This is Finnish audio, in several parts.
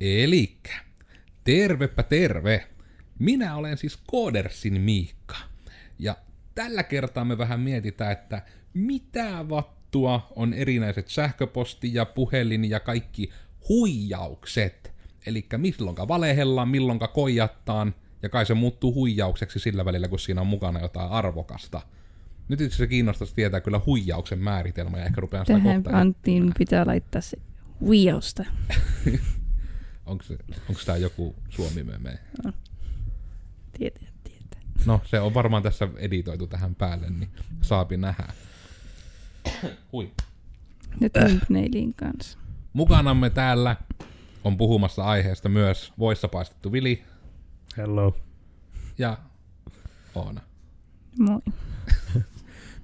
Elikkä, tervepä terve. Minä olen siis Koodersin Miikka. Ja tällä kertaa me vähän mietitään, että mitä vattua on erinäiset sähköposti ja puhelin ja kaikki huijaukset. Eli milloinka valehellaan, milloinka koijattaan, ja kai se muuttuu huijaukseksi sillä välillä, kun siinä on mukana jotain arvokasta. Nyt itse asiassa kiinnostaisi tietää kyllä huijauksen määritelmä ja ehkä rupean sitä Tähän kohta pitää laittaa se huijausta. Onko, tämä joku suomi meme? Tietää, tietää. No, se on varmaan tässä editoitu tähän päälle, niin saapi nähdä. Hui. Ja thumbnailin kanssa. Mukanamme täällä on puhumassa aiheesta myös voissa paistettu Vili Hello. ja Oona. Moi.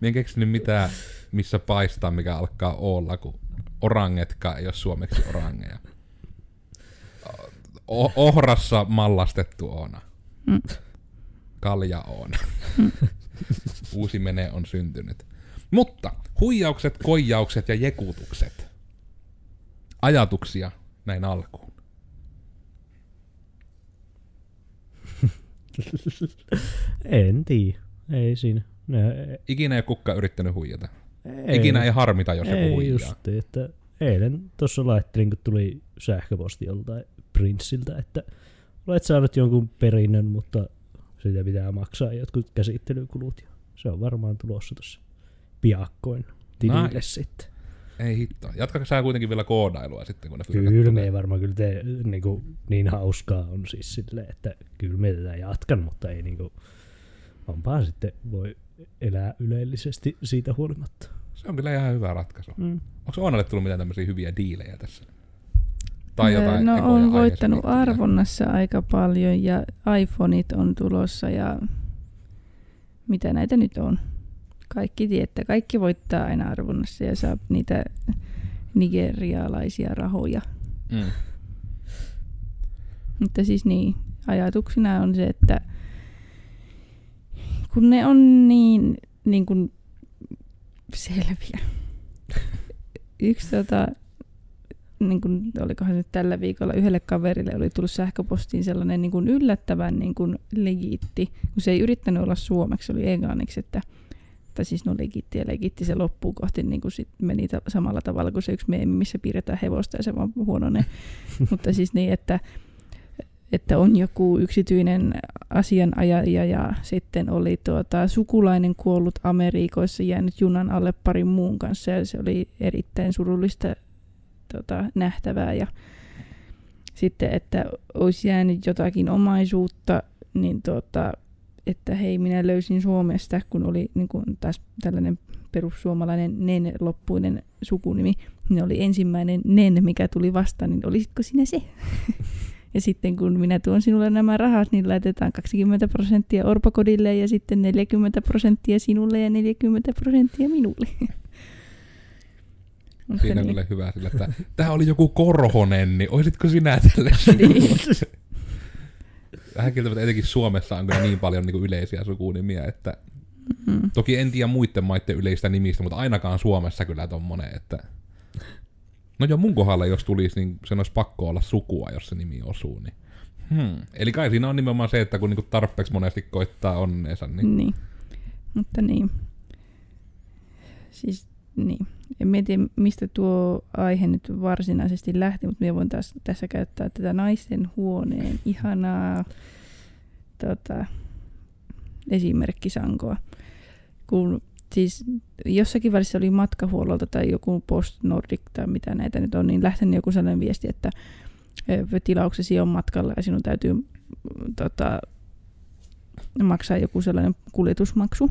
Mie en keksinyt mitään, missä paistaa, mikä alkaa olla, kun orangetka ei ole suomeksi orangeja. O- ohrassa mallastettu Oona. Mm. Kalja Oona. Uusi mene on syntynyt. Mutta huijaukset, koijaukset ja jekutukset. Ajatuksia näin alkuun. en tiedä. Ei siinä. Ne, Ikinä ei ole kukka yrittänyt huijata. ei, Ikinä ei harmita, jos joku ei huijaa. just, että eilen tuossa laittelin, kun tuli sähköposti joltain prinssiltä, että olet saanut jonkun perinnön, mutta sitä pitää maksaa jotkut käsittelykulut. Ja se on varmaan tulossa tuossa piakkoin tilille Nice. sitten. Ei hitto. Jatkako sä kuitenkin vielä koodailua sitten, kun ne Kyllä me ei varmaan kyllä te, niin, kuin, niin hauskaa on siis silleen, että kyllä me tätä jatkan, mutta ei niin kuin, onpahan sitten voi elää ylellisesti siitä huolimatta. Se on kyllä ihan hyvä ratkaisu. Mm. Onko Oonalle tullut mitään tämmöisiä hyviä diilejä tässä? Tai jotain no on voittanut arvonnassa aika paljon ja iPhoneit on tulossa ja mitä näitä nyt on. Kaikki tietää, kaikki voittaa aina arvonnassa ja saa niitä nigerialaisia rahoja. Mm. Mutta siis niin, ajatuksena on se, että kun ne on niin, niin kuin selviä. Yksi tota, niin kuin, olikohan nyt tällä viikolla yhdelle kaverille oli tullut sähköpostiin sellainen niin kuin yllättävän niin kuin legiitti, kun se ei yrittänyt olla suomeksi, se oli englanniksi, että tai siis no legitti ja legitti se loppuu kohti niin kuin sit meni ta- samalla tavalla kuin se yksi meemi, missä piirretään hevosta ja se vaan huonone. Mutta siis niin, että että on joku yksityinen asianajaja ja sitten oli tuota, sukulainen kuollut Amerikoissa jäänyt junan alle parin muun kanssa ja se oli erittäin surullista tuota, nähtävää ja sitten, että olisi jäänyt jotakin omaisuutta, niin tuota, että hei, minä löysin Suomesta, kun oli niin kuin taas tällainen perussuomalainen Nen-loppuinen sukunimi, niin oli ensimmäinen Nen, mikä tuli vastaan, niin olisitko sinä se? Ja sitten kun minä tuon sinulle nämä rahat, niin laitetaan 20 prosenttia orpokodille ja sitten 40 prosenttia sinulle ja 40 prosenttia minulle. Siinä niin. hyvä sillä, että tämä oli joku korhonen, niin olisitko sinä tälle? Niin. Vähän kieltämättä etenkin Suomessa on kyllä niin paljon niin yleisiä sukunimiä, että Mm. toki en tiedä muiden maiden yleistä nimistä, mutta ainakaan Suomessa kyllä tommonen, että No jo mun kohdalla, jos tulisi, niin sen olisi pakko olla sukua, jos se nimi osuu. Niin. Hmm. Eli kai siinä on nimenomaan se, että kun niinku tarpeeksi monesti koittaa onneensa, Niin. niin. Mutta niin. Siis niin. En tiedä, mistä tuo aihe nyt varsinaisesti lähti, mutta minä voin taas tässä käyttää tätä naisten huoneen ihanaa tota, esimerkkisankoa. Kun siis jossakin välissä oli matkahuollolta tai joku Post Nordic tai mitä näitä nyt on, niin lähtenyt joku sellainen viesti, että tilauksesi on matkalla ja sinun täytyy tota, maksaa joku sellainen kuljetusmaksu,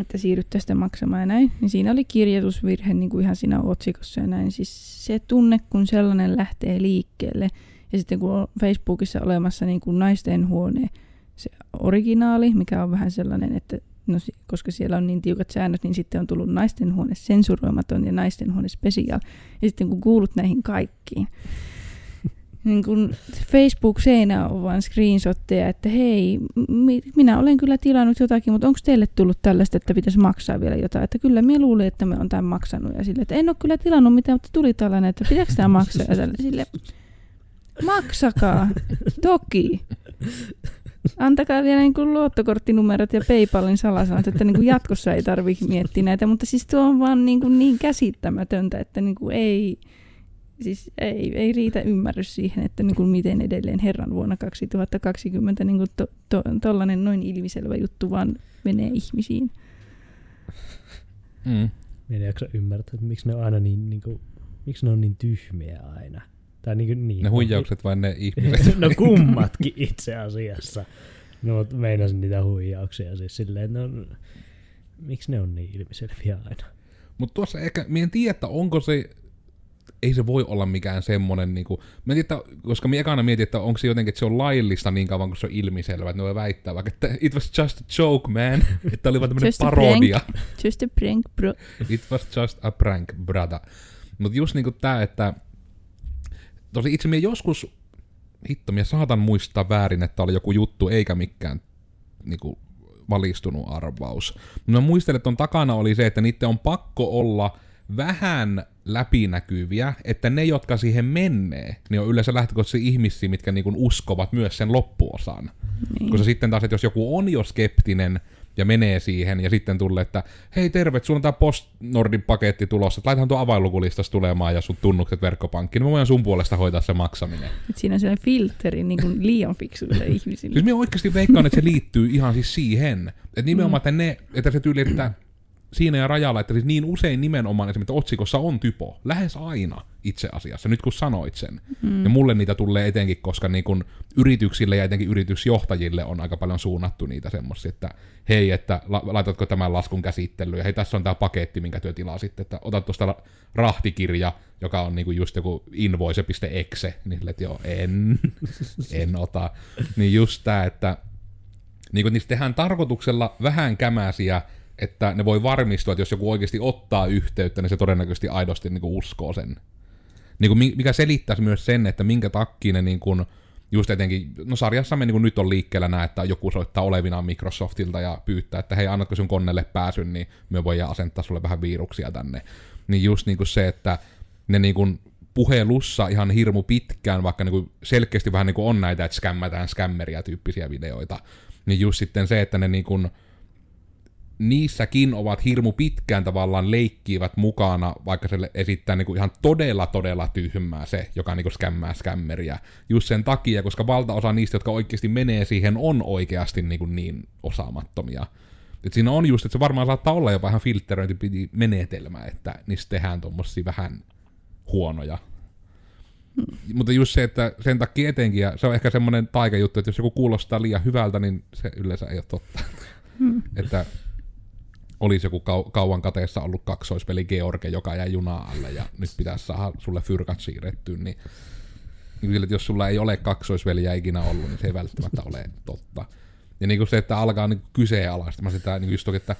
että siirryttäisiin sitten maksamaan ja näin. Niin siinä oli kirjoitusvirhe niin kuin ihan siinä otsikossa ja näin. Siis se tunne, kun sellainen lähtee liikkeelle ja sitten kun on Facebookissa olemassa niin kuin naisten huone, se originaali, mikä on vähän sellainen, että no, koska siellä on niin tiukat säännöt, niin sitten on tullut naisten huone sensuroimaton ja naisten huone special. Ja sitten kun kuulut näihin kaikkiin, niin kun Facebook-seinä on vaan screenshotteja, että hei, mi- minä olen kyllä tilannut jotakin, mutta onko teille tullut tällaista, että pitäisi maksaa vielä jotain? Että kyllä minä luulin, että me on tämän maksanut. Ja sille, että en ole kyllä tilannut mitään, mutta tuli tällainen, että pitääkö tämä maksaa? Ja sille, Maksakaa. Toki. Antakaa vielä niin kuin luottokorttinumerot ja PayPalin salasanat, että niin kuin jatkossa ei tarvitse miettiä näitä, mutta siis tuo on vaan niin, kuin niin käsittämätöntä, että niin kuin ei, siis ei, ei riitä ymmärrys siihen, että niin kuin miten edelleen herran vuonna 2020 niin kuin to, to, tollainen noin ilmiselvä juttu vaan menee ihmisiin. Mm. Minä en jaksa ymmärtää, että miksi ne on aina niin, niin kuin, miksi ne on niin tyhmiä aina. Tai niin, kuin, niin Ne huijaukset vai ne ihmiset? no kummatkin itse asiassa. No, mutta meinasin niitä huijauksia siis silleen, no, miksi ne on niin ilmiselviä aina? Mutta tuossa ehkä, mä en tiedä, että onko se, ei se voi olla mikään semmonen, niinku, mä en tiedä, että, koska mä ekana mietin, että onko se jotenkin, että se on laillista niin kauan, kun se on ilmiselvä, että ne voi väittää vaikka, että it was just a joke, man, että oli vaan a parodia. Just a prank, bro. It was just a prank, brother. Mutta just niinku tää, että tosi itse minä joskus, hitto, minä saatan muistaa väärin, että oli joku juttu, eikä mikään niinku, valistunut arvaus. Mä muistelen, että on takana oli se, että niiden on pakko olla vähän läpinäkyviä, että ne, jotka siihen menee, niin on yleensä lähtökohtaisesti ihmisiä, mitkä niinku uskovat myös sen loppuosan. Niin. Koska sitten taas, että jos joku on jo skeptinen ja menee siihen ja sitten tulee, että hei terve, sulla on tää Postnordin paketti tulossa, että laitahan tuo avainlukulistasta tulemaan ja sun tunnukset verkkopankkiin, niin mä voin sun puolesta hoitaa se maksaminen. Et siinä on sellainen filteri niin kuin liian fiksuille ihmisille. Siis minä oikeasti veikkaan, että se liittyy ihan siis siihen, että nimenomaan, että, ne, että se tyyli, että siinä ja rajalla, että siis niin usein nimenomaan esimerkiksi otsikossa on typo, lähes aina itse asiassa, nyt kun sanoit sen. Mm. Ja mulle niitä tulee etenkin, koska niin kun yrityksille ja etenkin yritysjohtajille on aika paljon suunnattu niitä semmoisia, että hei, että la- laitatko tämän laskun käsittelyyn, ja hei, tässä on tämä paketti, minkä työ tilaa sitten, että otat tuosta ra- rahtikirja, joka on niinku just joku invoice.exe, niin sille, että joo, en, en ota. Niin just tämä, että niin kun niistä tehdään tarkoituksella vähän kämäsiä, että ne voi varmistua, että jos joku oikeasti ottaa yhteyttä, niin se todennäköisesti aidosti niin kuin uskoo sen. Niin kuin, mikä selittäisi myös sen, että minkä takia ne niin kuin, just etenkin, no sarjassamme niin kuin nyt on liikkeellä nämä, että joku soittaa olevinaan Microsoftilta ja pyytää, että hei, annatko sun koneelle pääsyn, niin me voidaan asentaa sulle vähän viruksia tänne. Niin just niin kuin se, että ne niin kuin puhelussa ihan hirmu pitkään, vaikka niin kuin selkeästi vähän niin kuin on näitä, että skämmätään skämmeriä tyyppisiä videoita, niin just sitten se, että ne niin kuin, niissäkin ovat hirmu pitkään tavallaan leikkivät mukana, vaikka se esittää niinku ihan todella todella tyhmää se, joka niinku skämmää skämmeriä. Just sen takia, koska valtaosa niistä, jotka oikeasti menee siihen, on oikeasti niinku niin osaamattomia. Et siinä on just, että se varmaan saattaa olla jopa ihan filtteröintimenetelmä, että niistä tehdään tommosia vähän huonoja. Hmm. Mutta just se, että sen takia etenkin, ja se on ehkä semmoinen taikajuttu, että jos joku kuulostaa liian hyvältä, niin se yleensä ei ole totta. Hmm. että olisi joku kau- kauan kateessa ollut kaksoispeli George, joka jäi junaan alle ja nyt pitäisi saada sulle fyrkat siirrettyä, niin, niin kyllä, että jos sulla ei ole kaksoisveliä ikinä ollut, niin se ei välttämättä ole totta. Ja niin kuin se, että alkaa niin kyseenalaistamaan sitä, niin just toki, että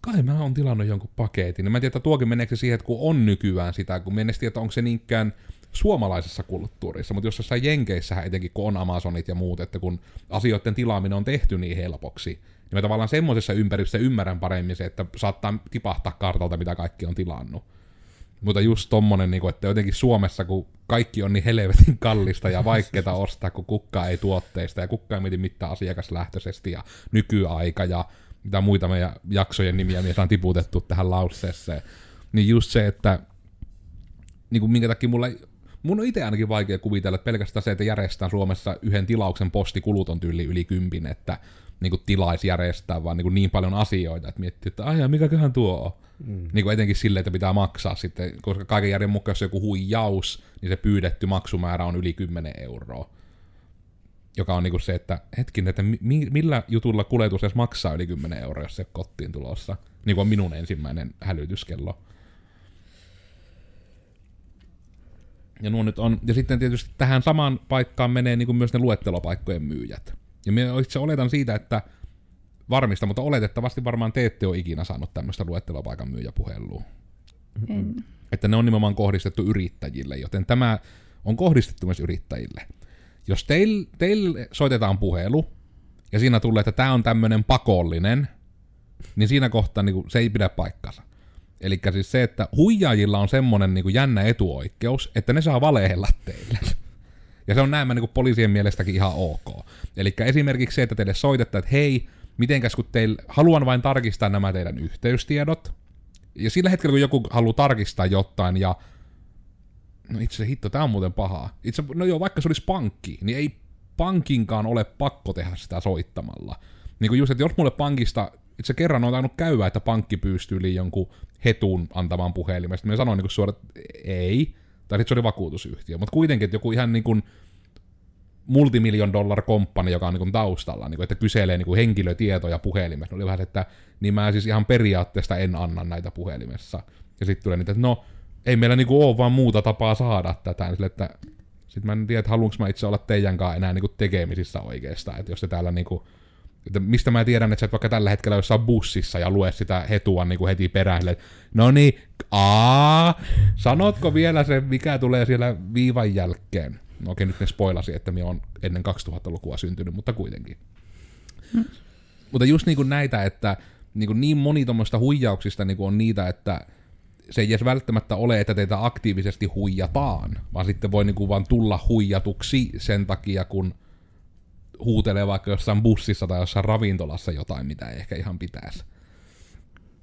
kai mä oon tilannut jonkun paketin. Niin mä en tiedä, että tuokin meneekö siihen, että kun on nykyään sitä, kun mä en tiedä, että onko se niinkään suomalaisessa kulttuurissa, mutta jos jossain Jenkeissähän etenkin, kun on Amazonit ja muut, että kun asioiden tilaaminen on tehty niin helpoksi, niin mä tavallaan semmoisessa ympäristössä ymmärrän paremmin se, että saattaa tipahtaa kartalta, mitä kaikki on tilannut. Mutta just tommonen, niin että jotenkin Suomessa, kun kaikki on niin helvetin kallista ja vaikeaa ostaa, kun kukka ei tuotteista ja kukka ei mieti mitään asiakaslähtöisesti ja nykyaika ja mitä muita meidän jaksojen nimiä mies on tiputettu tähän lauseeseen. Niin just se, että niin kuin minkä takia mulla ei, mun on itse ainakin vaikea kuvitella, että pelkästään se, että järjestää Suomessa yhden tilauksen postikulut on tyyli yli kympin, että niin kuin tilaisi järjestää vaan niin, kuin niin paljon asioita, että miettii, että aijaa, mikäköhän tuo on. Mm. Niin kuin etenkin silleen, että pitää maksaa sitten, koska kaiken järjen mukaan, jos joku huijaus, niin se pyydetty maksumäärä on yli 10 euroa. Joka on niin kuin se, että hetkin, että mi- millä jutulla kuljetus edes maksaa yli 10 euroa, jos se kotiin tulossa. Niin kuin on minun ensimmäinen hälytyskello. Ja nuo nyt on, ja sitten tietysti tähän samaan paikkaan menee niin kuin myös ne luettelopaikkojen myyjät. Ja minä itse oletan siitä, että varmista, mutta oletettavasti varmaan te ette ole ikinä saanut tämmöistä luettelopaikan myyjäpuhelua. En. Että ne on nimenomaan kohdistettu yrittäjille, joten tämä on kohdistettu myös yrittäjille. Jos teille teil soitetaan puhelu, ja siinä tulee, että tämä on tämmöinen pakollinen, niin siinä kohtaa niin kuin, se ei pidä paikkansa. Eli siis se, että huijaajilla on semmoinen niin kuin jännä etuoikeus, että ne saa valehella teille. Ja se on näemmä niin kuin poliisien mielestäkin ihan ok. Eli esimerkiksi se, että teille soitetaan, että hei, mitenkäs kun teillä, haluan vain tarkistaa nämä teidän yhteystiedot. Ja sillä hetkellä, kun joku haluaa tarkistaa jotain ja No itse hitto, tää on muuten pahaa. Itse, no joo, vaikka se olisi pankki, niin ei pankinkaan ole pakko tehdä sitä soittamalla. Niin kuin just, että jos mulle pankista, itse kerran on tainnut käydä, että pankki pystyy jonkun hetun antamaan puhelimesta, mä sanoin niin suoraan, että ei, tai sitten se oli vakuutusyhtiö, mutta kuitenkin, että joku ihan niin kuin multimiljon dollar komppani, joka on niin kuin taustalla, niin kuin, että kyselee niin kuin henkilötietoja puhelimessa. Oli vähän, että niin mä siis ihan periaatteesta en anna näitä puhelimessa. Ja sitten tulee niitä, että no, ei meillä niinku ole vaan muuta tapaa saada tätä. Niin sille, että sitten mä en tiedä, että haluanko mä itse olla teidän kanssa enää niinku tekemisissä oikeastaan. Että jos se täällä niinku, että mistä mä tiedän, että sä et vaikka tällä hetkellä jossain bussissa ja lue sitä hetua niinku heti perään, no niin, aa, sanotko vielä se, mikä tulee siellä viivan jälkeen? No okei, nyt ne spoilasi, että minä on ennen 2000-lukua syntynyt, mutta kuitenkin. Hmm. Mutta just niin kuin näitä, että niin, kuin niin moni tuommoista huijauksista niin kuin on niitä, että se ei edes välttämättä ole, että teitä aktiivisesti huijataan, vaan sitten voi niinku vaan tulla huijatuksi sen takia, kun huutelee vaikka jossain bussissa tai jossain ravintolassa jotain, mitä ei ehkä ihan pitäisi.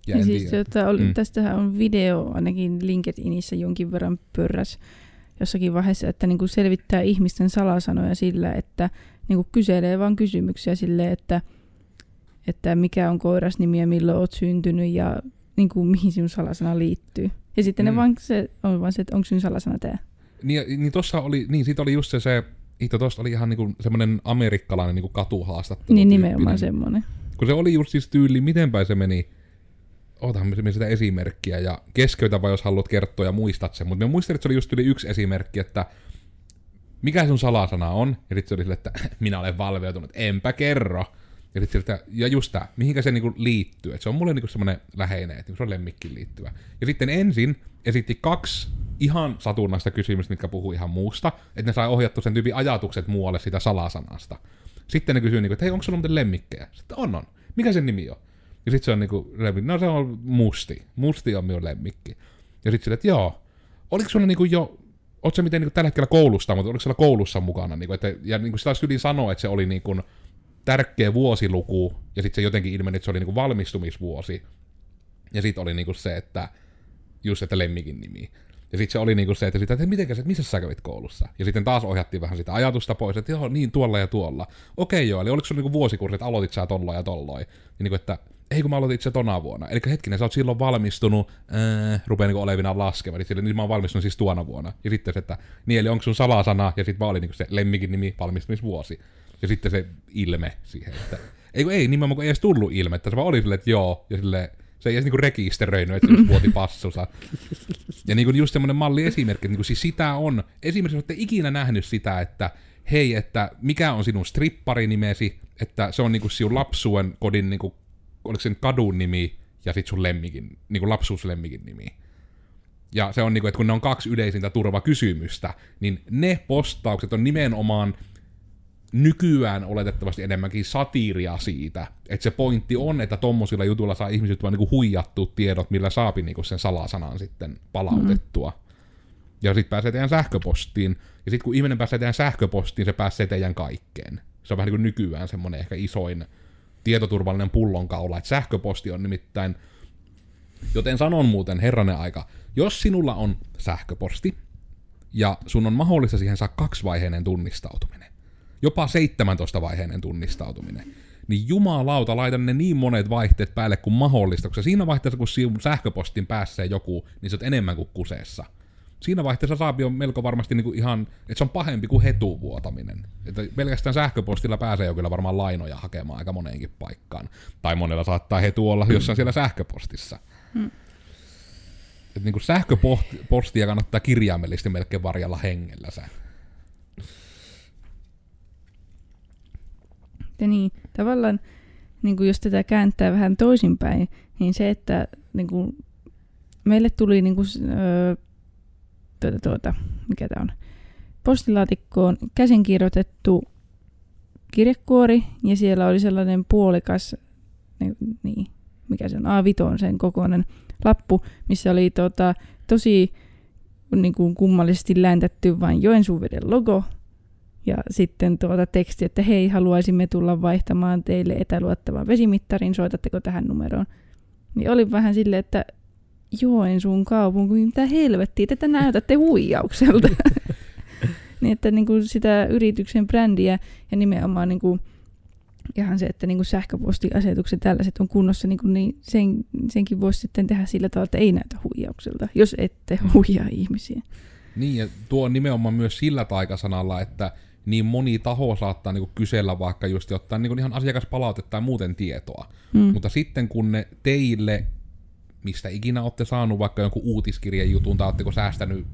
Ja, ja siis, jota oli, mm. tästähän on video ainakin LinkedInissä jonkin verran pörräs jossakin vaiheessa, että niin kuin selvittää ihmisten salasanoja sillä, että niin kuin kyselee vaan kysymyksiä sille, että, että mikä on koiras nimi ja milloin olet syntynyt ja niin kuin, mihin sinun salasana liittyy. Ja sitten mm. ne vaan se, on vaan se, että onko sinun salasana tämä. Niin, niin tossa oli, niin siitä oli just se, se itse tuosta oli ihan niinku semmoinen amerikkalainen niinku katuhaastattelu. Niin nimenomaan semmoinen. Kun se oli just siis tyyli, mitenpä se meni, otamme me sitä esimerkkiä ja keskeytä vai jos haluat kertoa ja muistat sen. Mutta mä muistan, että se oli just yli yksi esimerkki, että mikä sun salasana on? Ja sitten se oli sille, että minä olen valveutunut, enpä kerro. Ja, sit siltä, ja just tää, mihinkä se niinku liittyy. Et se on mulle niinku semmoinen läheinen, että se on lemmikkiin liittyvä. Ja sitten ensin esitti kaksi ihan satunnaista kysymystä, mitkä puhuu ihan muusta, että ne sai ohjattu sen tyypin ajatukset muualle sitä salasanasta. Sitten ne kysyy, niinku, että hei, onko sulla muuten lemmikkejä? Sitten on, on. Mikä sen nimi on? Ja sitten se on niinku, no se on musti. Musti on minun lemmikki. Ja sitten että joo. Oliko sulla niinku jo, oot se miten niinku tällä hetkellä koulusta, mutta oliko sulla koulussa mukana? Niinku, että, ja niinku sitä olisi sanoa, että se oli niinku, tärkeä vuosiluku, ja sitten se jotenkin ilmeni, että se oli niinku valmistumisvuosi. Ja sitten oli niinku se, että just että lemmikin nimi. Ja sitten se oli niinku se, että, sitä, että miten että missä sä kävit koulussa? Ja sitten taas ohjattiin vähän sitä ajatusta pois, että joo, niin tuolla ja tuolla. Okei joo, eli oliko sulla niinku vuosikurssi, että aloitit sä tolloin ja tolloin? Ja niinku, että ei kun mä aloitin itse tona vuonna. Eli hetkinen, sä oot silloin valmistunut, äh, rupeaa niinku olevina laskemaan, niin, niin mä oon valmistunut siis tuona vuonna. Ja sitten se, että niin eli onko sun salasana, ja sitten vaan oli niinku se lemmikin nimi, valmistumisvuosi. Ja sitten se ilme siihen, että ei kun ei, nimenomaan kun ei edes tullut ilmettä, se vaan oli silleen, että joo, ja sille se ei edes niinku rekisteröinyt, että se vuoti passusa. Ja niinku just semmoinen malli esimerkki, niinku siis sitä on, esimerkiksi olette ikinä nähnyt sitä, että hei, että mikä on sinun stripparinimesi, että se on niinku sinun lapsuuden kodin, niinku, oliko sen kadun nimi, ja sitten sun lemmikin, niinku lapsuuslemmikin nimi. Ja se on niinku, että kun ne on kaksi yleisintä turvakysymystä, niin ne postaukset on nimenomaan nykyään oletettavasti enemmänkin satiiria siitä, että se pointti on, että tommosilla jutuilla saa ihmiset vaan niinku huijattu tiedot, millä saapi niinku sen salasanan sitten palautettua. Mm. Ja sitten pääsee teidän sähköpostiin, ja sitten kun ihminen pääsee teidän sähköpostiin, se pääsee teidän kaikkeen. Se on vähän niin kuin nykyään semmoinen ehkä isoin tietoturvallinen pullonkaula, että sähköposti on nimittäin, joten sanon muuten herranen aika, jos sinulla on sähköposti, ja sun on mahdollista siihen saa kaksivaiheinen tunnistautuminen, jopa 17-vaiheinen tunnistautuminen, niin jumalauta, laitan ne niin monet vaihteet päälle kuin mahdollista, koska siinä vaihteessa, kun sähköpostin pääsee joku, niin se on enemmän kuin kuseessa. Siinä vaihteessa saapi on melko varmasti niin kuin ihan, että se on pahempi kuin hetuvuotaminen. Että pelkästään sähköpostilla pääsee jo kyllä varmaan lainoja hakemaan aika moneenkin paikkaan. Tai monella saattaa hetu olla jossain siellä sähköpostissa. Hmm. Että niin kuin sähköpostia kannattaa kirjaimellisesti melkein varjalla hengellä sä. Ja niin, tavallaan niin kuin jos tätä kääntää vähän toisinpäin, niin se, että niin kuin, meille tuli niin kuin, öö, tuota, tuota, mikä tämä on, postilaatikkoon käsinkirjoitettu kirjekuori, ja siellä oli sellainen puolikas, niin, niin mikä se on, A5 sen kokoinen lappu, missä oli tuota, tosi niin kuin kummallisesti läntetty vain Joensuuveden logo, Ja sitten tuota teksti, että hei, haluaisimme tulla vaihtamaan teille etäluottavan vesimittarin, soitatteko tähän numeroon? Niin oli vähän silleen, että Joensuun kaupunki, mitä helvettiä, tätä näytätte huijaukselta. niin että niin kuin sitä yrityksen brändiä ja nimenomaan niin kuin ihan se, että niin kuin sähköpostiasetukset tällaiset on kunnossa, niin, kuin, niin sen, senkin voisi sitten tehdä sillä tavalla, että ei näytä huijaukselta, jos ette huijaa ihmisiä. Niin, ja tuo on nimenomaan myös sillä taikasanalla, että niin moni taho saattaa niinku kysellä vaikka just jotain niinku ihan asiakaspalautetta tai muuten tietoa. Mm. Mutta sitten kun ne teille, mistä ikinä olette saanut vaikka jonkun uutiskirjan jutun tai oletteko säästänyt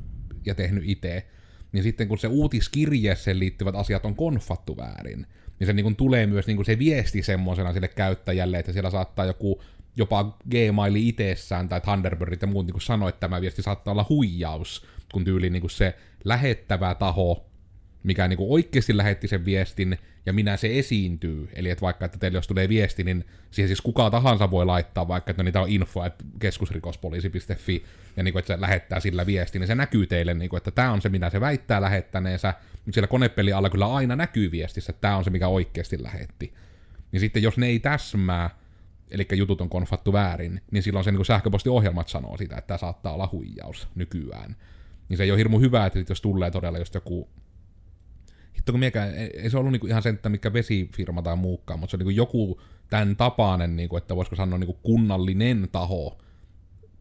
ja tehnyt itse, niin sitten kun se uutiskirjeeseen liittyvät asiat on konfattu väärin, niin se niin tulee myös niin se viesti semmoisena sille käyttäjälle, että siellä saattaa joku jopa Gmail itsessään tai Thunderbird ja muut niin sanoa, että tämä viesti saattaa olla huijaus, kun tyyli niin se lähettävä taho mikä niin oikeasti lähetti sen viestin, ja minä se esiintyy. Eli että vaikka, että teille jos tulee viesti, niin siihen siis kuka tahansa voi laittaa, vaikka että no, niitä on info, että keskusrikospoliisi.fi, ja niin kuin, että se lähettää sillä viesti, niin se näkyy teille, niin kuin, että tämä on se, mitä se väittää lähettäneensä, mutta siellä konepeli alla kyllä aina näkyy viestissä, että tämä on se, mikä oikeasti lähetti. Niin sitten jos ne ei täsmää, eli jutut on konfattu väärin, niin silloin se niin sähköpostiohjelmat sanoo sitä, että tämä saattaa olla huijaus nykyään. Niin se ei ole hirmu hyvä, että jos tulee todella just joku hitto kun miekään, ei, ei se ollut niinku ihan se, että mikä vesifirma tai muukaan, mutta se oli niinku joku tämän tapainen, niinku, että voisiko sanoa niinku kunnallinen taho,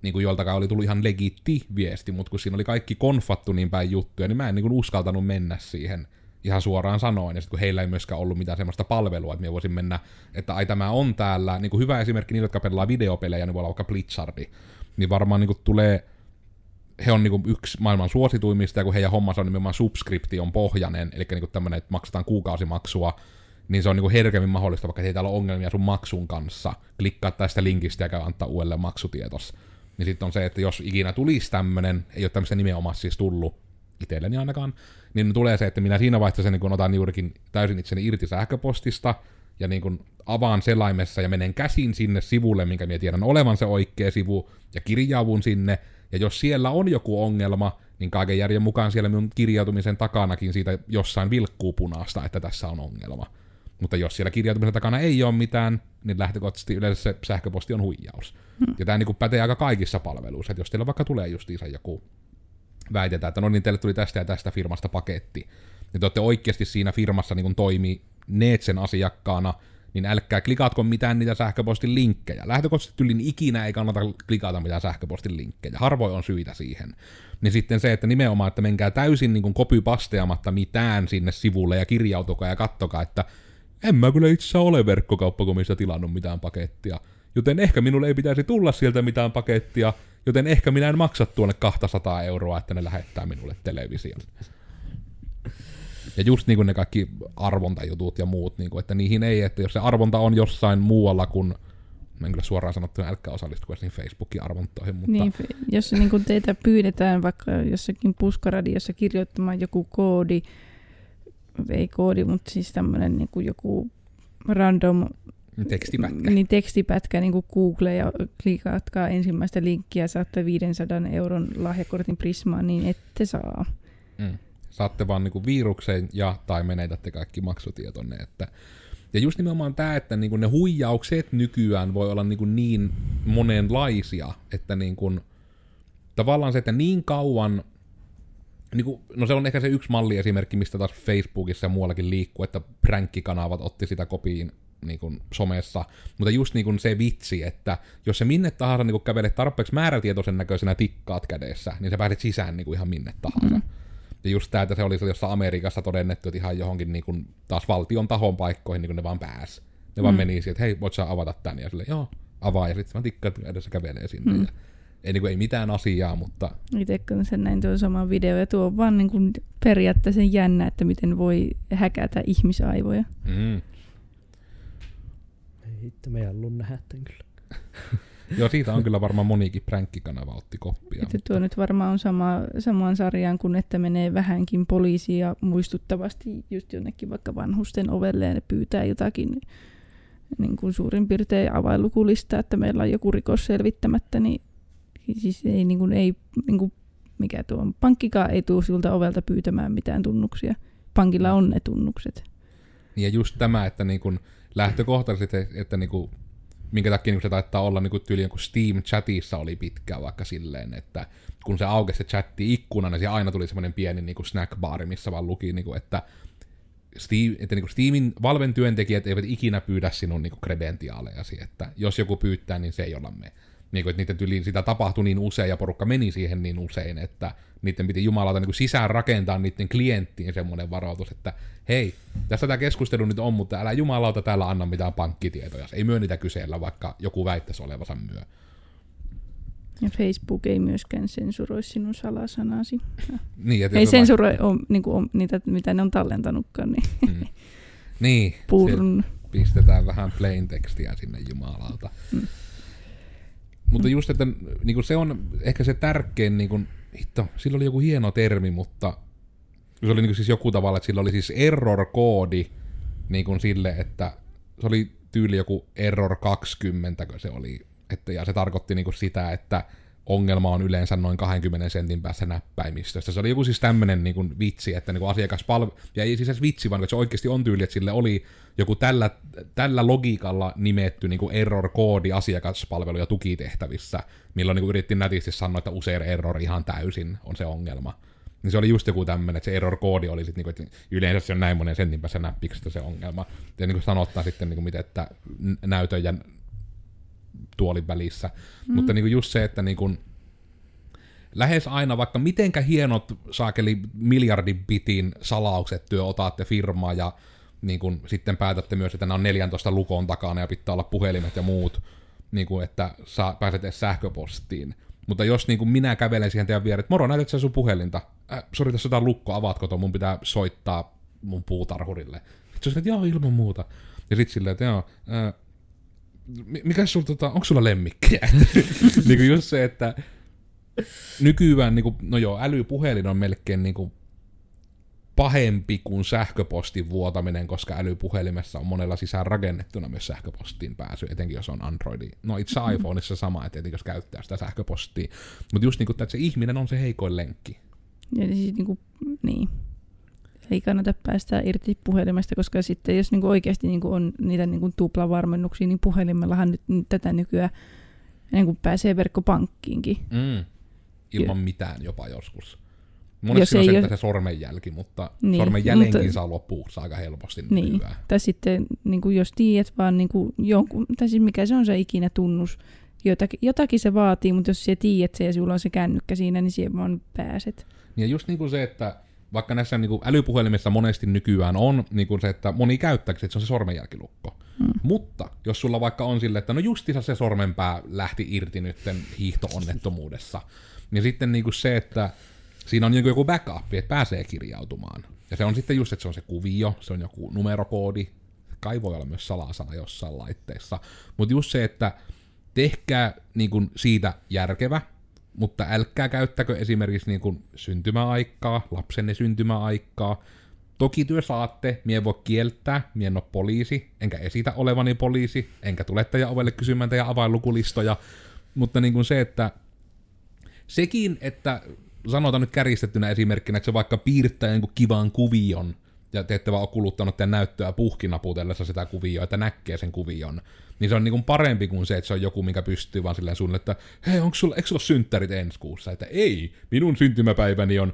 niinku joltakaan oli tullut ihan legitti viesti, mutta kun siinä oli kaikki konfattu niin päin juttuja, niin mä en niinku uskaltanut mennä siihen ihan suoraan sanoen, ja sitten kun heillä ei myöskään ollut mitään semmoista palvelua, että mä voisin mennä, että ai tämä on täällä, niin kuin hyvä esimerkki niille, jotka pelaa videopelejä, niin voi olla vaikka Blitzardi, niin varmaan niin kuin tulee he on niinku yksi maailman suosituimmista, ja kun heidän hommansa on nimenomaan subscription pohjainen, eli niinku tämmöinen, että maksetaan kuukausimaksua, niin se on niinku herkemmin mahdollista, vaikka ei täällä ole ongelmia sun maksun kanssa, klikkaa tästä linkistä ja käy antaa uudelleen maksutietos. Niin sitten on se, että jos ikinä tulisi tämmöinen, ei ole tämmöistä nimenomaan siis tullut, itselleni ainakaan, niin tulee se, että minä siinä vaiheessa niin otan juurikin täysin itseni irti sähköpostista, ja niin kun avaan selaimessa ja menen käsin sinne sivulle, minkä minä tiedän olevan se oikea sivu, ja kirjaavun sinne, ja jos siellä on joku ongelma, niin kaiken järjen mukaan siellä minun kirjautumisen takanakin siitä jossain vilkkuu punaista, että tässä on ongelma. Mutta jos siellä kirjautumisen takana ei ole mitään, niin lähtökohtaisesti yleensä se sähköposti on huijaus. Hmm. Ja tämä niin pätee aika kaikissa palveluissa, että jos teillä vaikka tulee justiinsa joku väitetään, että no niin, teille tuli tästä ja tästä firmasta paketti, niin te olette oikeasti siinä firmassa niin toimii Neetsen asiakkaana, niin älkää klikatko mitään niitä sähköpostin linkkejä. Lähtökohtaisesti tyylin ikinä ei kannata klikata mitään sähköpostin linkkejä. Harvoin on syitä siihen. Niin sitten se, että nimenomaan, että menkää täysin niin kopypasteamatta mitään sinne sivulle ja kirjautukaa ja kattokaa, että en mä kyllä itse ole verkkokauppakomissa tilannut mitään pakettia. Joten ehkä minulle ei pitäisi tulla sieltä mitään pakettia, joten ehkä minä en maksa tuonne 200 euroa, että ne lähettää minulle television. Ja just niin kuin ne kaikki arvontajutut ja muut, niin kuin, että niihin ei, että jos se arvonta on jossain muualla kuin mä en kyllä suoraan sanottuna älkää osallistuko niihin Facebookin arvontoihin, mutta... Niin, jos niin kuin teitä pyydetään vaikka jossakin puskaradiossa kirjoittamaan joku koodi, ei koodi, mutta siis tämmöinen niin kuin joku random tekstipätkä, niin tekstipätkä niin kuin Google ja klikatkaa ensimmäistä linkkiä, saatte 500 euron lahjakortin Prismaan, niin ette saa. Mm saatte vaan niinku viruksen ja tai menetätte kaikki maksutietonne. Että, ja just nimenomaan tämä, että niinku ne huijaukset nykyään voi olla niinku niin monenlaisia, että niinku, tavallaan se, että niin kauan niin no se on ehkä se yksi malliesimerkki, mistä taas Facebookissa ja muuallakin liikkuu, että pränkkikanavat otti sitä kopiin niin kuin somessa, mutta just niin kuin se vitsi, että jos se minne tahansa niin kuin kävelet tarpeeksi määrätietoisen näköisenä tikkaat kädessä, niin sä pääset sisään niin kuin ihan minne tahansa. Mm. Ja just tämä, että se oli jossain Amerikassa todennettu, että ihan johonkin niin kuin, taas valtion tahon paikkoihin niin kuin ne vaan pääs. Ne mm. vaan meni siihen, että hei, voit sä avata tän? Ja sille, joo, avaa. Ja sitten vaan tikkaat edessä kävelee sinne. Mm. Ja ei, niin kuin, ei mitään asiaa, mutta... Itse kun sen näin tuon saman video, ja tuo on vaan niin kuin periaatteessa jännä, että miten voi häkätä ihmisaivoja. Mm. Ei hitto, me ei nähdä kyllä. Joo, siitä on kyllä varmaan monikin pränkkikanava otti koppia. Että tuo nyt varmaan on sama, samaan sarjaan kuin että menee vähänkin poliisia muistuttavasti just jonnekin vaikka vanhusten ovelle ja ne pyytää jotakin niin kuin suurin piirtein availukulista, että meillä on joku rikos selvittämättä, niin siis ei, niin kuin, ei niin kuin, mikä tuo on, pankkikaan ei tule siltä ovelta pyytämään mitään tunnuksia. pankilla on ne tunnukset. Ja just tämä, että niin kun lähtökohtaisesti, että, niin kun, minkä takia niin se taittaa olla niin kun tyyli joku Steam-chatissa oli pitkään vaikka silleen, että kun se aukesi se chatti ikkuna, niin siellä aina tuli semmoinen pieni niin snackbaari, missä vaan luki, niin kun, että Steam, että niin Steamin Valven työntekijät eivät ikinä pyydä sinun niin kredentiaalejasi, että jos joku pyytää, niin se ei olla me. Niin kuin, että niiden tyliin sitä tapahtui niin usein ja porukka meni siihen niin usein, että niiden piti jumalauta niin sisään rakentaa niiden klienttiin semmoinen varoitus, että hei, tässä tämä keskustelu nyt on, mutta älä jumalauta täällä anna mitään pankkitietoja. Ei myö niitä kysellä, vaikka joku väittäisi olevansa myö. Ja Facebook ei myöskään sensuroi sinun salasanasi. Niin, ei sensuroi on, niin kuin, on, niitä, mitä ne on tallentanutkaan, niin vaikka- Mm. Niin, purn. pistetään vähän plain tekstiä sinne jumalauta. Mm. Mutta just, että niin kuin se on ehkä se tärkein, niin kuin, hitto, sillä oli joku hieno termi, mutta se oli niin kuin siis joku tavalla, että sillä oli siis error-koodi niin kuin sille, että se oli tyyli joku error 20, kun se oli, että, ja se tarkoitti niin kuin sitä, että ongelma on yleensä noin 20 sentin päässä näppäimistöstä. Se oli joku siis tämmöinen niin kuin vitsi, että niin kuin asiakaspalvelu, ja ei siis vitsi, vaan se oikeasti on tyyli, että sille oli joku tällä, tällä logiikalla nimetty niin kuin error-koodi asiakaspalvelu- ja tukitehtävissä, milloin niin kuin yritti nätisti sanoa, että usein error ihan täysin on se ongelma. Niin se oli just joku tämmöinen, että se error-koodi oli sitten, niin kuin, että yleensä se on näin monen sentin päässä näppiksestä se ongelma. Ja niin kuin sanottaa sitten, niin kuin miten, että näytön ja tuolin välissä. Mm. Mutta niin kuin just se, että niin kuin, lähes aina, vaikka mitenkä hienot saakeli miljardin bitin salaukset työ otatte firmaa ja niin kuin, sitten päätätte myös, että nämä on 14 lukon takana ja pitää olla puhelimet ja muut, niin kuin, että saa, pääset edes sähköpostiin. Mutta jos niin kuin minä kävelen siihen teidän viereen, että moro, näytät sä sun puhelinta? Äh, sori, tässä on jotain lukkoa, avaatko tuon, mun pitää soittaa mun puutarhurille. Sitten on, että joo, ilman muuta. Ja sitten silleen, että joo, äh, mikä sulla, tota, onko sulla lemmikkejä? niin kuin just se, että nykyään, niin kuin, no joo, älypuhelin on melkein niin kuin pahempi kuin sähköpostin vuotaminen, koska älypuhelimessa on monella sisään rakennettuna myös sähköpostiin pääsy, etenkin jos on Androidi. No itse iPhoneissa sama, että jos käyttää sitä sähköpostia. Mutta just niin kuin, että se ihminen on se heikoin lenkki. Ja siis niin, kuin, niin. Ei kannata päästä irti puhelimesta, koska sitten jos niin kuin oikeasti niin kuin on niitä niin kuin tuplavarmennuksia, niin puhelimellahan nyt nyt tätä nykyään niin kuin pääsee verkkopankkiinkin. Mm. Ilman Ky- mitään jopa joskus. Monesti Jos on se, että se sormenjälki, mutta Niin, niin, sormenjäljenkin mutta- saa loppuuksi aika helposti Niin. nykyään. Tai sitten niin kuin jos tiedät vaan niin kuin jonkun, tai siis mikä se on se ikinä tunnus, jotakin, jotakin se vaatii, mutta jos sä tiedät se ja sulla on se kännykkä siinä, niin siihen vaan pääset. Ja just niin kuin se, että vaikka näissä niin kuin älypuhelimissa monesti nykyään on niin kuin se, että moni käyttää, että se on se sormenjälkilukko. Mm. Mutta jos sulla vaikka on sille, että no justiinsa se sormenpää lähti irti nytten hiihtoonnettomuudessa, niin sitten niin kuin se, että siinä on joku backup, että pääsee kirjautumaan. Ja se on sitten just, että se on se kuvio, se on joku numerokoodi, kai voi olla myös salasana jossain laitteessa. Mutta just se, että tehkää niin kuin siitä järkevä, mutta älkää käyttäkö esimerkiksi niin kuin syntymäaikaa, lapsenne syntymäaikaa. Toki työ saatte, mie voi kieltää, mie en ole poliisi, enkä esitä olevani poliisi, enkä tule teidän ovelle kysymään teidän avainlukulistoja, mutta niin kuin se, että sekin, että sanotaan nyt kärjistettynä esimerkkinä, että se vaikka piirtää jonkun kivan kuvion, ja te ette vaan ole kuluttanut teidän näyttöä puhkinaputellessa sitä kuvioa, että näkee sen kuvion, niin se on niin kuin parempi kuin se, että se on joku, minkä pystyy vaan silleen suunnilleen, että hei, onko sulla, eikö sulla synttärit ensi kuussa? Että ei, minun syntymäpäiväni on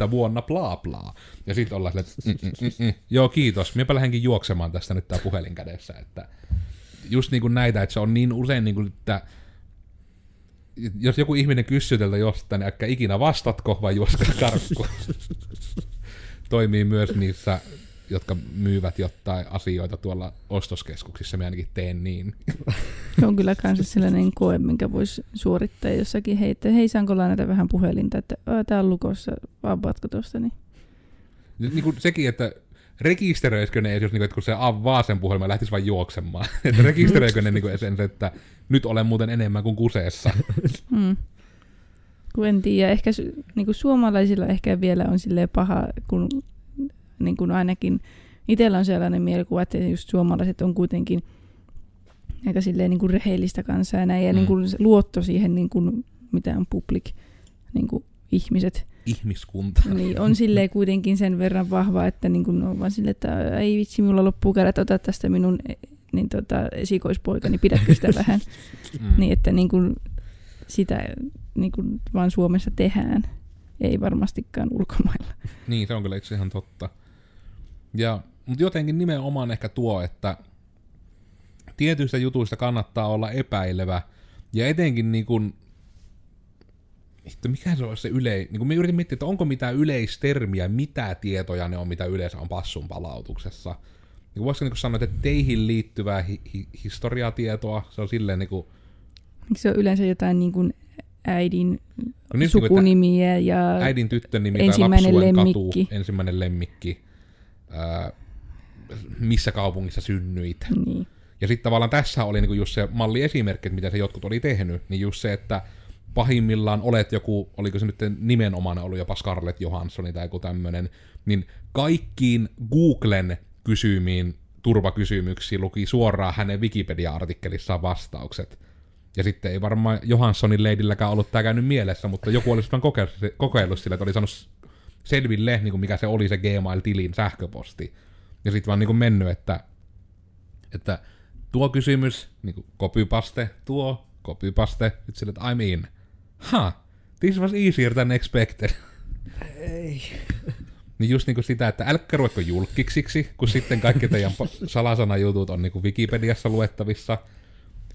23.4. vuonna bla bla. Ja sitten ollaan silleen, että mm, mm, mm, mm. joo kiitos, minäpä lähdenkin juoksemaan tästä nyt tää puhelin kädessä, että just niin kuin näitä, että se on niin usein niin kuin, että jos joku ihminen kysyy teiltä jostain, niin älkää ikinä vastatko, vai juoskaa karkku. Toimii myös niissä, jotka myyvät jotain asioita tuolla ostoskeskuksissa, minä ainakin teen niin. Se on kyllä kanssa sellainen koe, minkä voisi suorittaa jossakin. Hei, että hei saanko lainata vähän puhelinta, että tämä on lukossa, avaatko tuosta? Niin. niin kuin sekin, että rekisteröisikö ne, jos, niin kuin, että kun se avaa sen puhelimen lähtisi vain juoksemaan. että rekisteröikö ne niin kuin, sen, että nyt olen muuten enemmän kuin kuseessa. Mm. Kun en tiedä, ehkä su- niin kuin suomalaisilla ehkä vielä on silleen paha, kun niin kuin ainakin itsellä on sellainen mielikuva, että just suomalaiset on kuitenkin aika silleen niin kuin rehellistä kansaa ja näin, ja Mm. niin kuin luotto siihen, niin kuin, mitä on public niin kuin ihmiset, ihmiskunta. Niin, on silleen kuitenkin sen verran vahva, että niin kun on vaan silleen, että ei vitsi, mulla loppuu kädet, ota tästä minun niin tota, esikoispoikani, pidätkö sitä vähän. Mm. Niin, että niin kun sitä niin kun vaan Suomessa tehdään, ei varmastikaan ulkomailla. Niin, se on kyllä itse ihan totta. Ja, mutta jotenkin nimenomaan ehkä tuo, että tietyistä jutuista kannattaa olla epäilevä, ja etenkin niin kuin, että mikä se on se yle... Niin kuin me yritin miettiä, että onko mitään yleistermiä, mitä tietoja ne on, mitä yleensä on passun palautuksessa. Niin voisiko niin kuin sanoa, että teihin liittyvää hi- hi- historiatietoa, se on silleen niin kuin, Se on yleensä jotain niin kuin äidin No niin, sukunimiä ja äidin tyttön nimi tai Ensimmäinen lapsuuden lemmikki. katu, ensimmäinen lemmikki, ää, missä kaupungissa synnyit. niin. Ja sitten tavallaan tässä oli niinku just se malliesimerkki, että mitä se jotkut oli tehnyt, niin just se, että pahimmillaan olet joku, oliko se nyt nimenomaan ollut jopa Scarlett Johanssoni tai joku tämmönen, niin kaikkiin Googlen kysymiin turvakysymyksiin luki suoraan hänen Wikipedia-artikkelissaan vastaukset. Ja sitten ei varmaan Johanssonin leidilläkään ollut tämä käynyt mielessä, mutta joku olisi vaan kokeillut, kokeillut sillä, että oli saanut selville, niin kuin mikä se oli se Gmail-tilin sähköposti. Ja sitten vaan niin kuin mennyt, että, että tuo kysymys, niin kuin copypaste, tuo, copypaste, nyt sille, että I'm in. Ha, this was easier than expected. Ei. Niin just niinku sitä, että älkää ruvetko julkiksiksi, kun sitten kaikki teidän salasanajutut on niinku Wikipediassa luettavissa.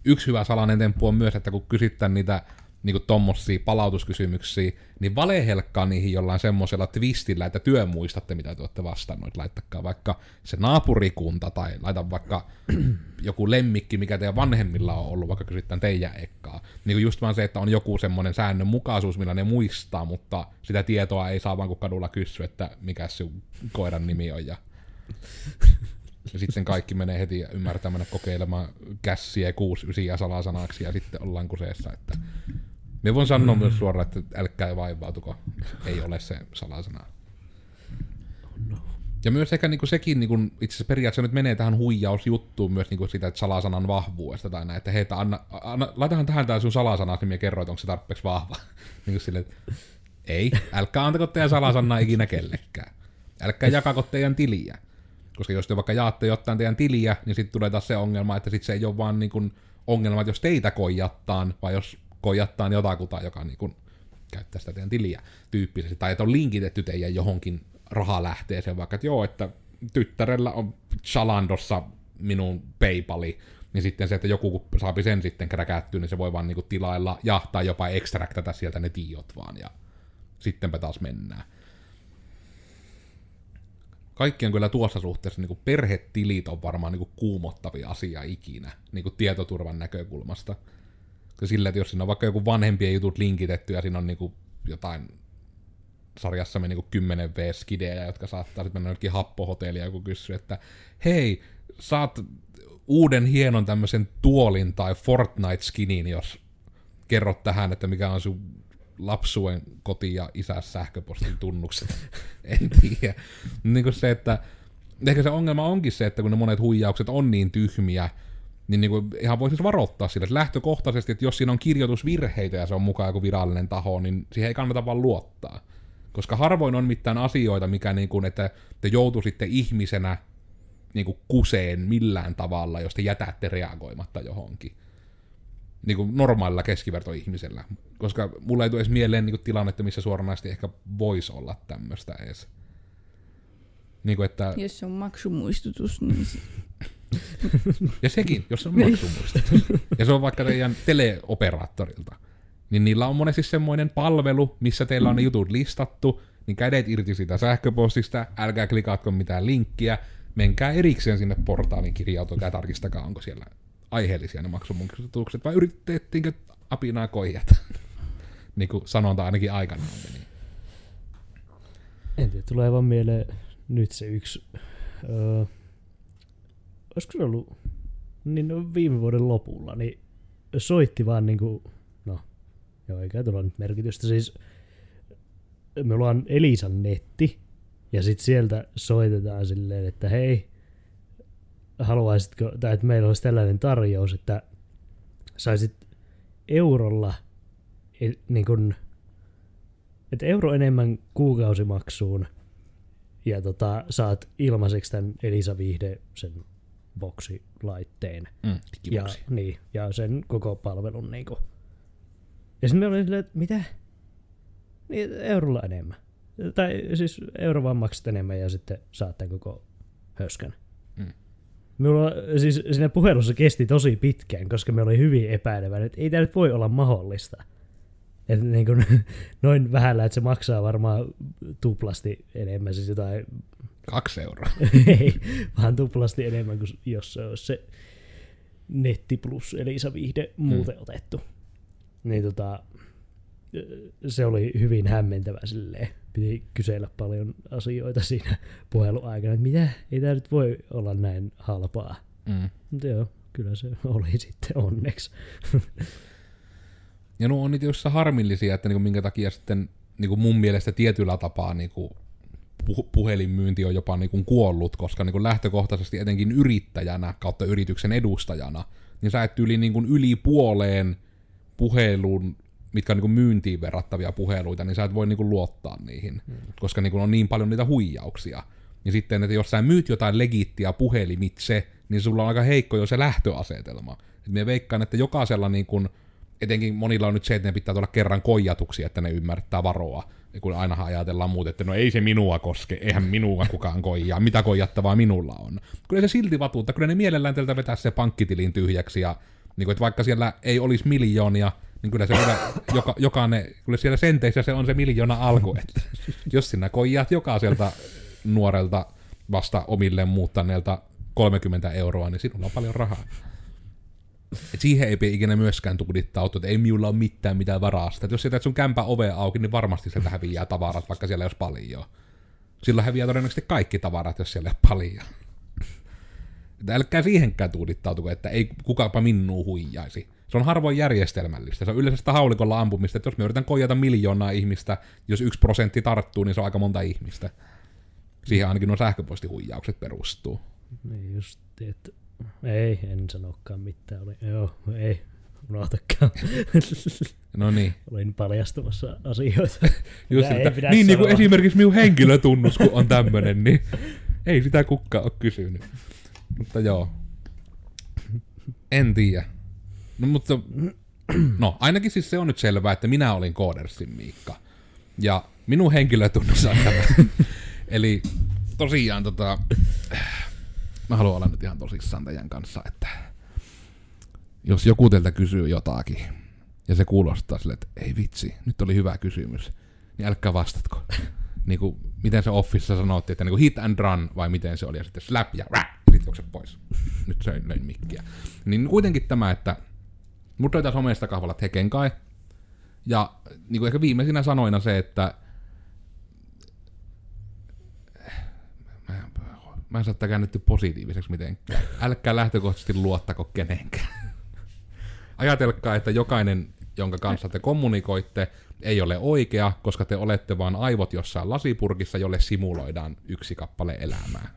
Yksi hyvä salainen temppu on myös, että kun kysytään niitä niinku tommosia palautuskysymyksiä, niin valehelkkaa niihin jollain semmoisella twistillä, että työ muistatte, mitä te olette vastannut. Laittakaa vaikka se naapurikunta tai laita vaikka joku lemmikki, mikä teidän vanhemmilla on ollut, vaikka kysytään teidän ekkaa. Niin just vaan se, että on joku semmoinen säännönmukaisuus, millä ne muistaa, mutta sitä tietoa ei saa vaan kun kadulla kysyä, että mikä sun koiran nimi on. Ja, ja sitten kaikki menee heti ymmärtää mennä kokeilemaan kässiä 6 9 ja salasanaksi ja sitten ollaan kuseessa. Että me voin sanoa myös suoraan, että älkää vaivautuko, ei ole se salasana. Ja myös ehkä niinku sekin, niinku, itse asiassa periaatteessa nyt menee tähän huijausjuttuun myös niinku sitä, että salasanan vahvuudesta tai näin, että hei, anna, anna, laitahan tähän tää sun salasana, niin minä kerroin, onko se tarpeeksi vahva. niin kuin silleen, että ei, älkää antako teidän salasanaa ikinä kellekään. Älkää jakako teidän tiliä. Koska jos te vaikka jaatte jotain teidän tiliä, niin sitten tulee taas se ongelma, että sit se ei ole vaan niin kuin ongelma, että jos teitä koijattaan, vai jos koijattaan jotakuta, joka niin kuin käyttää sitä teidän tiliä tyyppisesti, tai että on linkitetty teidän johonkin rahalähteeseen, vaikka että joo, että tyttärellä on Chalandossa minun Paypali, niin sitten se, että joku saapi sen sitten kräkättyä, niin se voi vaan niinku tilailla ja tai jopa ekstraktata sieltä ne tiot vaan, ja sittenpä taas mennään. Kaikki on kyllä tuossa suhteessa, niin kuin perhetilit on varmaan niin kuin kuumottavia asia ikinä, niin kuin tietoturvan näkökulmasta. Sillä, että jos siinä on vaikka joku vanhempien jutut linkitetty ja siinä on niin kuin jotain sarjassamme niin 10 v skidejä, jotka saattaa sitten mennä jonnekin happohotelliin joku kysyy, että hei, saat uuden hienon tämmöisen tuolin tai Fortnite-skinin, jos kerrot tähän, että mikä on sun lapsuuden koti- ja isäs sähköpostin tunnukset. en tiedä. Niin kuin se, että ehkä se ongelma onkin se, että kun ne monet huijaukset on niin tyhmiä, niin, niin kuin ihan voisi siis varoittaa sille, että lähtökohtaisesti, että jos siinä on kirjoitusvirheitä ja se on mukaan joku virallinen taho, niin siihen ei kannata vaan luottaa. Koska harvoin on mitään asioita, mikä niin kuin, että te joutuisitte ihmisenä niin kuin kuseen millään tavalla, jos te jätätte reagoimatta johonkin. Niin kuin normaalilla keskivertoihmisellä. Koska mulla ei tule edes mieleen niin kuin tilannetta, missä suoranaisesti ehkä voisi olla tämmöistä edes. Niin kuin, että, Jos se on maksumuistutus, niin se- ja sekin, jos se on maksumuistutus. ja se on vaikka teidän teleoperaattorilta. Niin niillä on monesti semmoinen palvelu, missä teillä on ne jutut listattu, niin kädet irti siitä sähköpostista, älkää klikatko mitään linkkiä, menkää erikseen sinne portaalin kirjautukaa ja tarkistakaa, onko siellä aiheellisia ne maksumuistutukset, vai yritettiinkö apinaa koijata? Niin kuin sanonta ainakin aikanaan meni. En tiedä, tulee vaan mieleen nyt se yksi. Öö, olisiko se ollut niin no viime vuoden lopulla, niin soitti vaan niinku, no, joo eikä tulla nyt merkitystä, siis me ollaan Elisan netti, ja sitten sieltä soitetaan silleen, että hei, haluaisitko, tai että meillä olisi tällainen tarjous, että saisit eurolla niin kun, että euro enemmän kuukausimaksuun ja tota, saat ilmaiseksi tämän Elisa Viihde sen boksilaitteen. Mm, Ja, niin, ja sen koko palvelun niinku. Ja sitten me olin silleen, että mitä? Niin, eurolla enemmän. Tai siis euro vaan maksat enemmän ja sitten saat tämän koko höskän. Mm. Minulla siis siinä puhelussa kesti tosi pitkään, koska me oli hyvin epäileväinen, että ei tämä nyt voi olla mahdollista. Että niin kuin, noin vähällä, että se maksaa varmaan tuplasti enemmän, siis jotain Kaksi euroa. ei, vaan tuplasti enemmän kuin jos se olisi se netti plus Elisa Viihde muuten mm. otettu. Niin tota, se oli hyvin hämmentävä silleen. Piti kysellä paljon asioita siinä puheluaikana, että mitä, ei tämä nyt voi olla näin halpaa. Mm. Mutta joo, kyllä se oli sitten onneksi. Ja nuo on niitä joissa harmillisia, että niinku minkä takia sitten niinku mun mielestä tietyllä tapaa niinku pu- puhelinmyynti on jopa niinku kuollut, koska niinku lähtökohtaisesti etenkin yrittäjänä kautta yrityksen edustajana, niin sä et yli, niinku yli puoleen puhelun, mitkä on niinku myyntiin verrattavia puheluita, niin sä et voi niinku luottaa niihin, mm. koska niinku on niin paljon niitä huijauksia. Ja sitten, että jos sä myyt jotain legittiä puhelimitse, niin sulla on aika heikko jo se lähtöasetelma. Et me veikkaan, että jokaisella niin kun, etenkin monilla on nyt se, että ne pitää tulla kerran koijatuksi, että ne ymmärtää varoa. Ja kun ainahan ajatellaan muut, että no ei se minua koske, eihän minua kukaan koijaa, mitä koijattavaa minulla on. Kyllä se silti vatuutta, kyllä ne mielellään teiltä vetää se pankkitilin tyhjäksi ja niin kuin, että vaikka siellä ei olisi miljoonia, niin kyllä se kyllä joka, jokainen, kyllä siellä senteissä se on se miljoona alku, että jos sinä koijaat jokaiselta nuorelta vasta omilleen muuttaneelta 30 euroa, niin sinulla on paljon rahaa. Et siihen ei pidä ikinä myöskään tuudittautua, että ei minulla ole mitään mitään varasta. Et jos sieltä sun kämpä ove auki, niin varmasti sieltä häviää tavarat, vaikka siellä ei olisi paljon. Silloin häviää todennäköisesti kaikki tavarat, jos siellä ei ole paljon. Että älkää siihenkään tuudittautuko, että ei kukapa minua huijaisi. Se on harvoin järjestelmällistä. Se on yleensä sitä haulikolla ampumista, että jos me yritän koijata miljoonaa ihmistä, jos yksi prosentti tarttuu, niin se on aika monta ihmistä. Siihen ainakin nuo sähköpostihuijaukset perustuu. Niin just, että ei, en sanokaan mitään. Oli, joo, ei, unohtakaan. No niin. Olin paljastamassa asioita. Just, Mitä ei pidä niin, niin kuin esimerkiksi minun henkilötunnus, kun on tämmönen, niin ei sitä kukaan ole kysynyt. Mutta joo. En tiedä. No mutta, no ainakin siis se on nyt selvää, että minä olin Koodersin Miikka. Ja minun henkilötunnus on tämä. Eli tosiaan tota, mä haluan olla nyt ihan tosissaan teidän kanssa, että jos joku teiltä kysyy jotakin, ja se kuulostaa sille, että ei vitsi, nyt oli hyvä kysymys, niin älkää vastatko. Niin kuin, miten se Officeissa sanottiin, että niin kuin hit and run, vai miten se oli, ja sitten slap ja rah, sitten juokse pois. Nyt söin, löin mikkiä. Niin kuitenkin tämä, että mut löytää somesta kahvalat heken kai, ja niin kuin ehkä viimeisinä sanoina se, että mä, mä en saa tätä käännetty positiiviseksi mitenkään. Älkää lähtökohtaisesti luottako kenenkään. Ajatelkaa, että jokainen, jonka kanssa te kommunikoitte, ei ole oikea, koska te olette vaan aivot jossain lasipurkissa, jolle simuloidaan yksi kappale elämää.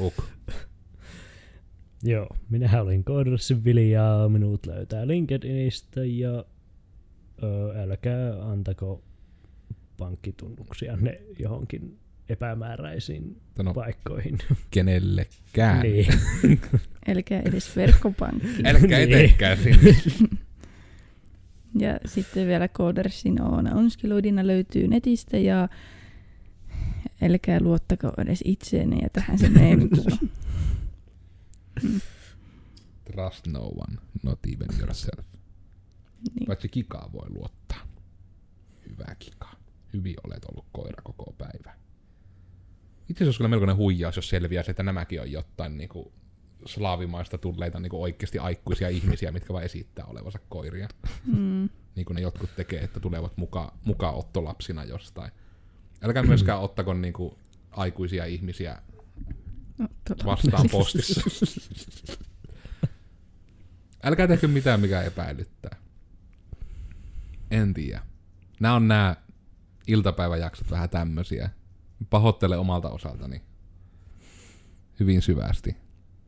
Uk. Joo, minä olin Koodersin Vili ja minut löytää LinkedInistä ja ö, älkää antako pankkitunnuksianne johonkin epämääräisiin No, paikkoihin. kenellekään. niin. Älkää edes verkkopankki. Älkää Niin. etenkään sinne. Ja sitten vielä Koodersin Oona Onskiluidina löytyy netistä ja älkää luottako edes itseenne ja tähän se meemmekin. Trust no one, not even yourself. niin. Paitsi kikaa voi luottaa. Hyvä kika. Hyvin olet ollut koira koko päivä. Itse asiassa kyllä melkoinen huijaus, jos selviäisi, että nämäkin on jotain niin kuin slaavimaista tulleita niin kuin oikeasti aikuisia ihmisiä, mitkä vaan esittää olevansa koiria. Mm. Niin kuin ne jotkut tekee, että tulevat muka, mukaan ottolapsina jostain. Älkää myöskään ottako niin kuin aikuisia ihmisiä vastaan postissa. Älkää tehkö mitään, mikä epäilyttää. En tiedä. Nämä on nämä iltapäiväjaksot vähän tämmösiä. Pahoittele omalta osaltani. Hyvin syvästi.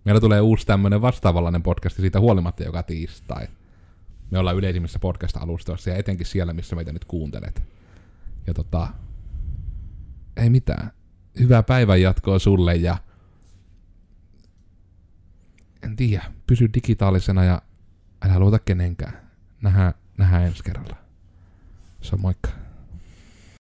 Meillä tulee uusi tämmönen vastaavallainen podcast siitä huolimatta joka tiistai. Me ollaan yleisimmissä podcast-alustoissa ja etenkin siellä, missä meitä nyt kuuntelet. Ja tota, ei mitään. Hyvää päivän jatkoa sulle ja en tiedä, pysy digitaalisena ja älä luota kenenkään. Nähdään, nähdään ensi kerralla. Se on moikka.